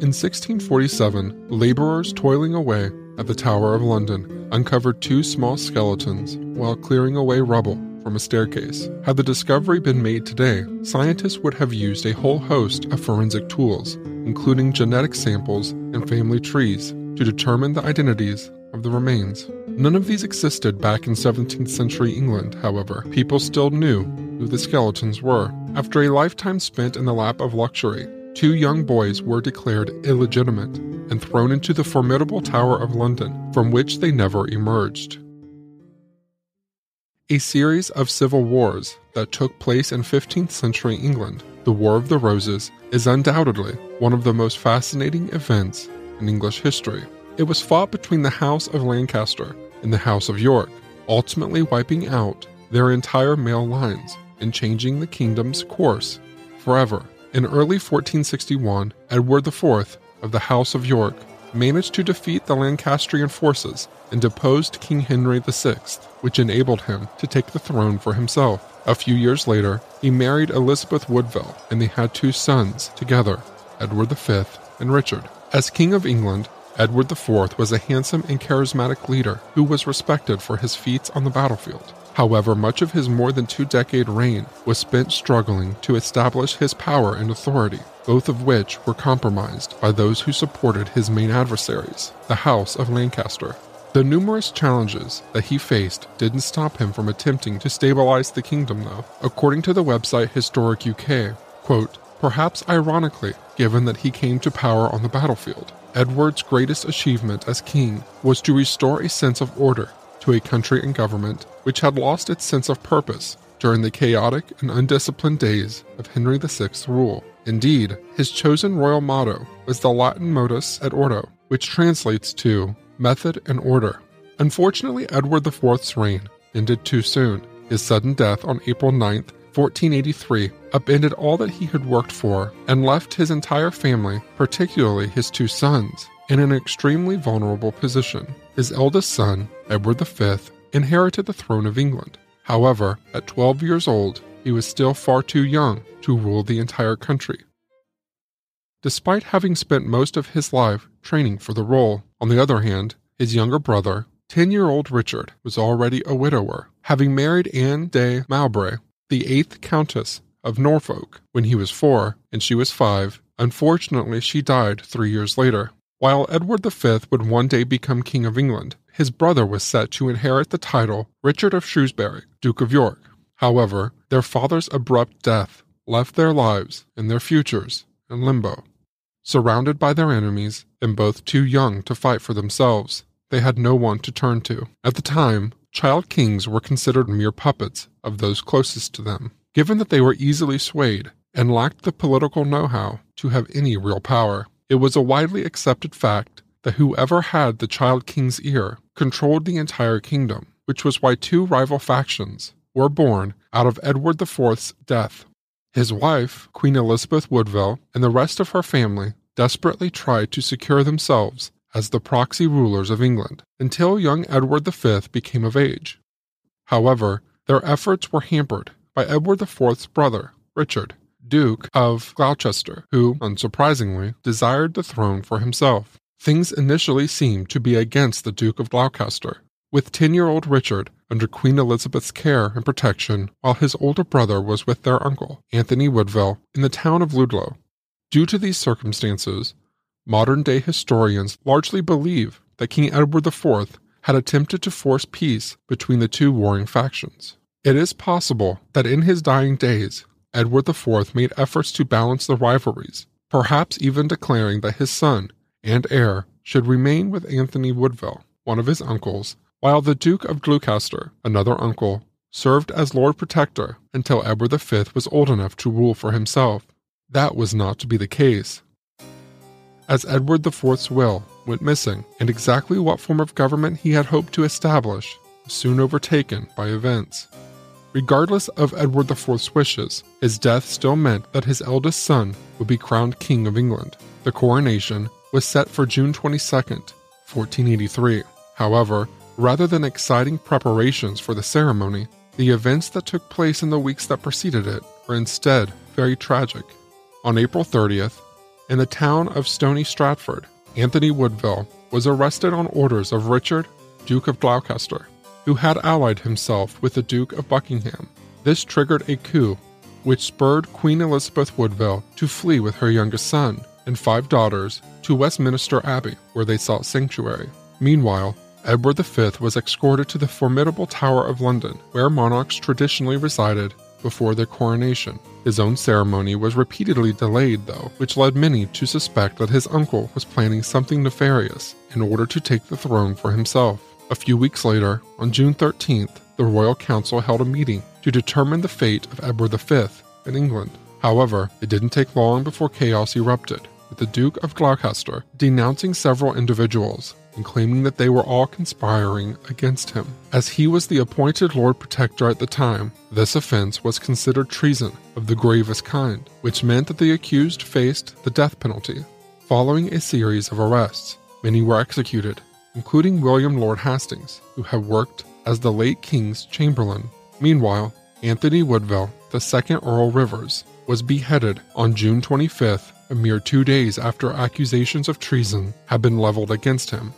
In 1647, labourers toiling away at the Tower of London uncovered two small skeletons while clearing away rubble from a staircase. Had the discovery been made today, scientists would have used a whole host of forensic tools, including genetic samples and family trees, to determine the identities of the remains. None of these existed back in 17th century England, however. People still knew who the skeletons were. After a lifetime spent in the lap of luxury, two young boys were declared illegitimate and thrown into the formidable Tower of London, from which they never emerged. A series of civil wars that took place in 15th century England, the War of the Roses, is undoubtedly one of the most fascinating events in English history. It was fought between the House of Lancaster and the House of York, ultimately wiping out their entire male lines and changing the kingdom's course forever. In early 1461, Edward IV of the House of York managed to defeat the Lancastrian forces and deposed King Henry VI, which enabled him to take the throne for himself. A few years later, he married Elizabeth Woodville and they had two sons together, Edward V and Richard. As King of England, Edward IV was a handsome and charismatic leader who was respected for his feats on the battlefield. However, much of his more than two decade reign was spent struggling to establish his power and authority, both of which were compromised by those who supported his main adversaries, the House of Lancaster. The numerous challenges that he faced didn't stop him from attempting to stabilize the kingdom, though. According to the website Historic UK, quote, perhaps ironically, given that he came to power on the battlefield, Edward's greatest achievement as king was to restore a sense of order to a country and government which had lost its sense of purpose during the chaotic and undisciplined days of Henry VI's rule. Indeed, his chosen royal motto was the Latin modus et ordo, which translates to method and order. Unfortunately, Edward IV's reign ended too soon. His sudden death on April 9, 1483, upended all that he had worked for and left his entire family, particularly his two sons, in an extremely vulnerable position. His eldest son, Edward V, inherited the throne of England. However, at 12 years old, he was still far too young to rule the entire country. Despite having spent most of his life training for the role, on the other hand, his younger brother, 10 year old Richard, was already a widower, having married Anne de Mowbray, the eighth Countess of Norfolk, when he was four and she was five. Unfortunately, she died three years later. While Edward V would one day become King of England, his brother was set to inherit the title Richard of Shrewsbury, Duke of York. However, their father's abrupt death left their lives and their futures in limbo. Surrounded by their enemies and both too young to fight for themselves, they had no one to turn to. At the time, child kings were considered mere puppets of those closest to them, given that they were easily swayed and lacked the political know how to have any real power. It was a widely accepted fact that whoever had the child king's ear controlled the entire kingdom, which was why two rival factions were born out of Edward IV's death. His wife, Queen Elizabeth Woodville, and the rest of her family desperately tried to secure themselves as the proxy rulers of England until young Edward V became of age. However, their efforts were hampered by Edward IV's brother, Richard, Duke of Gloucester, who, unsurprisingly, desired the throne for himself. Things initially seemed to be against the Duke of Gloucester, with 10 year old Richard under Queen Elizabeth's care and protection, while his older brother was with their uncle, Anthony Woodville, in the town of Ludlow. Due to these circumstances, modern day historians largely believe that King Edward IV had attempted to force peace between the two warring factions. It is possible that in his dying days, Edward IV made efforts to balance the rivalries, perhaps even declaring that his son and heir should remain with Anthony Woodville, one of his uncles, while the Duke of Gloucester, another uncle, served as Lord Protector until Edward V was old enough to rule for himself. That was not to be the case. As Edward IV's will went missing, and exactly what form of government he had hoped to establish was soon overtaken by events. Regardless of Edward IV's wishes, his death still meant that his eldest son would be crowned King of England. The coronation was set for June 22, 1483. However, rather than exciting preparations for the ceremony, the events that took place in the weeks that preceded it were instead very tragic. On April 30th, In the town of Stony Stratford, Anthony Woodville was arrested on orders of Richard, Duke of Gloucester, who had allied himself with the Duke of Buckingham. This triggered a coup, which spurred Queen Elizabeth Woodville to flee with her youngest son and five daughters to Westminster Abbey, where they sought sanctuary. Meanwhile, Edward V was escorted to the formidable Tower of London, where monarchs traditionally resided before their coronation. His own ceremony was repeatedly delayed, though, which led many to suspect that his uncle was planning something nefarious in order to take the throne for himself. A few weeks later, on June 13th, the Royal Council held a meeting to determine the fate of Edward V in England. However, it didn't take long before chaos erupted, with the Duke of Gloucester denouncing several individuals and claiming that they were all conspiring against him. As he was the appointed Lord Protector at the time, this offense was considered treason of the gravest kind, which meant that the accused faced the death penalty. Following a series of arrests, many were executed, including William Lord Hastings, who had worked as the late King's Chamberlain. Meanwhile, Anthony Woodville, the second Earl Rivers, was beheaded on June 25th, a mere two days after accusations of treason had been leveled against him.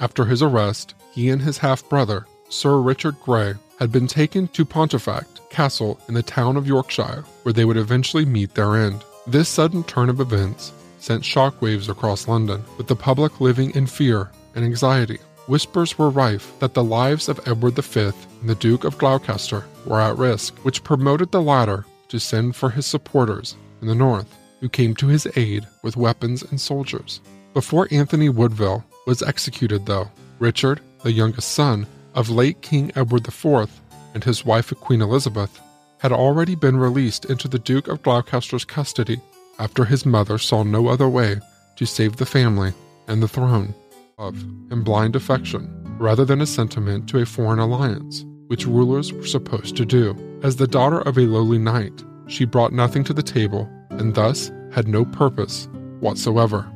After his arrest, he and his half brother, Sir Richard Grey, had been taken to Pontefract Castle in the town of Yorkshire, where they would eventually meet their end. This sudden turn of events sent shockwaves across London, with the public living in fear and anxiety. Whispers were rife that the lives of Edward V and the Duke of Gloucester were at risk, which promoted the latter to send for his supporters in the north, who came to his aid with weapons and soldiers. Before Anthony Woodville was executed, though, Richard, the youngest son of late King Edward IV and his wife Queen Elizabeth, had already been released into the Duke of Gloucester's custody after his mother saw no other way to save the family and the throne of and blind affection rather than a sentiment to a foreign alliance, which rulers were supposed to do. As the daughter of a lowly knight, she brought nothing to the table and thus had no purpose whatsoever.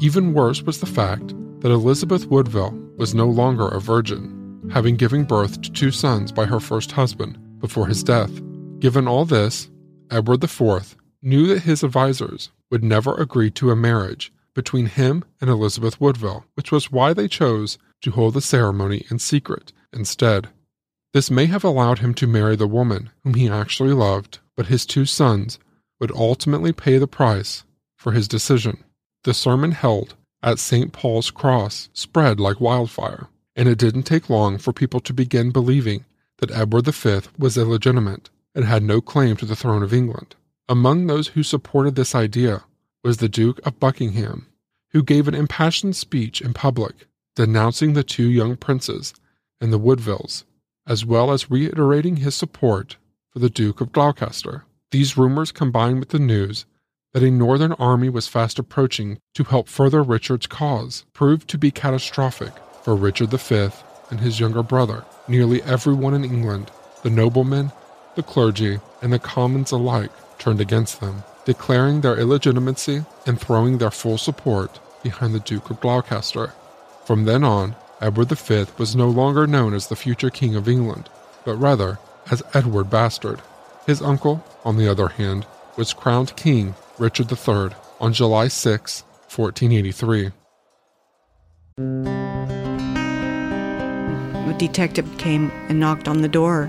Even worse was the fact that Elizabeth Woodville was no longer a virgin, having given birth to two sons by her first husband before his death. Given all this, Edward IV knew that his advisers would never agree to a marriage between him and Elizabeth Woodville, which was why they chose to hold the ceremony in secret instead. This may have allowed him to marry the woman whom he actually loved, but his two sons would ultimately pay the price for his decision. The sermon held at St. Paul's Cross spread like wildfire, and it didn't take long for people to begin believing that Edward V was illegitimate and had no claim to the throne of England. Among those who supported this idea was the Duke of Buckingham, who gave an impassioned speech in public denouncing the two young princes and the Woodvilles, as well as reiterating his support for the Duke of Gloucester. These rumors combined with the news that a northern army was fast approaching to help further Richard's cause proved to be catastrophic for Richard V and his younger brother. Nearly everyone in England, the noblemen, the clergy, and the commons alike, turned against them, declaring their illegitimacy and throwing their full support behind the Duke of Gloucester. From then on, Edward V was no longer known as the future King of England, but rather as Edward Bastard. His uncle, on the other hand, was crowned King Richard III on July 6, 1483. A detective came and knocked on the door,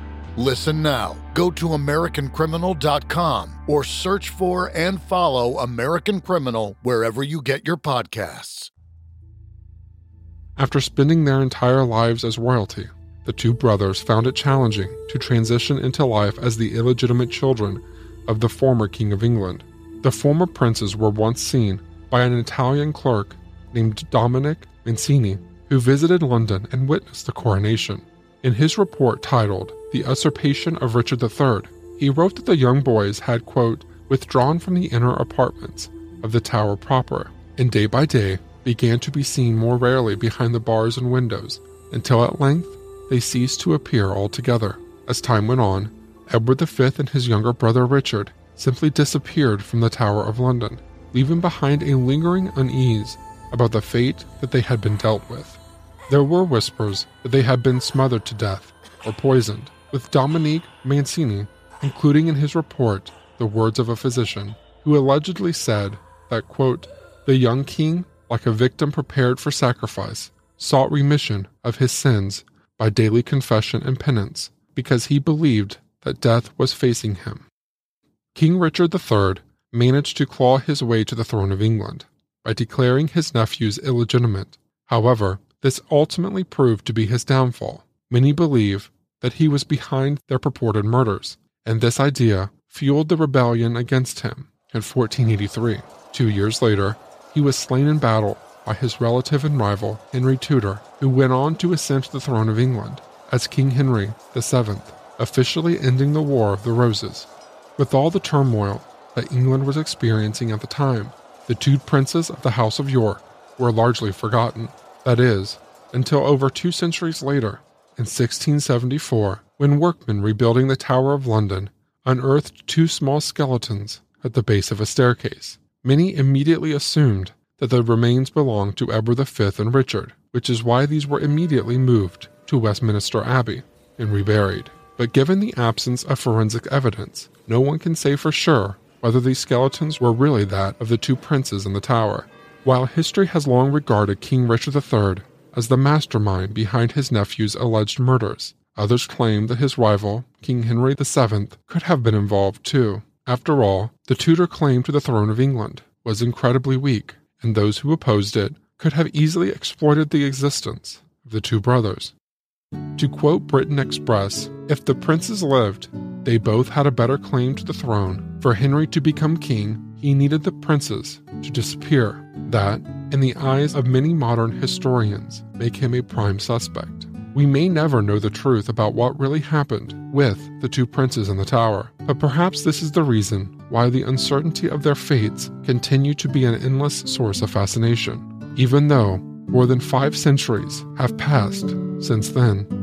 Listen now. Go to AmericanCriminal.com or search for and follow American Criminal wherever you get your podcasts. After spending their entire lives as royalty, the two brothers found it challenging to transition into life as the illegitimate children of the former King of England. The former princes were once seen by an Italian clerk named Dominic Mancini, who visited London and witnessed the coronation. In his report titled The Usurpation of Richard III, he wrote that the young boys had, quote, withdrawn from the inner apartments of the tower proper, and day by day began to be seen more rarely behind the bars and windows, until at length they ceased to appear altogether. As time went on, Edward V and his younger brother Richard simply disappeared from the Tower of London, leaving behind a lingering unease about the fate that they had been dealt with. There were whispers that they had been smothered to death or poisoned, with Dominique Mancini including in his report the words of a physician who allegedly said that, quote, the young king, like a victim prepared for sacrifice, sought remission of his sins by daily confession and penance because he believed that death was facing him. King Richard III managed to claw his way to the throne of England by declaring his nephews illegitimate. However, this ultimately proved to be his downfall. Many believe that he was behind their purported murders, and this idea fueled the rebellion against him in 1483. Two years later, he was slain in battle by his relative and rival Henry Tudor, who went on to ascend the throne of England as King Henry VII, officially ending the War of the Roses. With all the turmoil that England was experiencing at the time, the two princes of the House of York were largely forgotten. That is, until over two centuries later, in 1674, when workmen rebuilding the Tower of London unearthed two small skeletons at the base of a staircase. Many immediately assumed that the remains belonged to Edward V and Richard, which is why these were immediately moved to Westminster Abbey and reburied. But given the absence of forensic evidence, no one can say for sure whether these skeletons were really that of the two princes in the tower. While history has long regarded King Richard III as the mastermind behind his nephew's alleged murders. Others claim that his rival, King Henry VII, could have been involved too. After all, the Tudor claim to the throne of England was incredibly weak, and those who opposed it could have easily exploited the existence of the two brothers. To quote Britain Express, if the princes lived, they both had a better claim to the throne. For Henry to become king, he needed the princes to disappear. That, in the eyes of many modern historians, make him a prime suspect. We may never know the truth about what really happened with the two princes in the tower, but perhaps this is the reason why the uncertainty of their fates continue to be an endless source of fascination, even though more than five centuries have passed since then.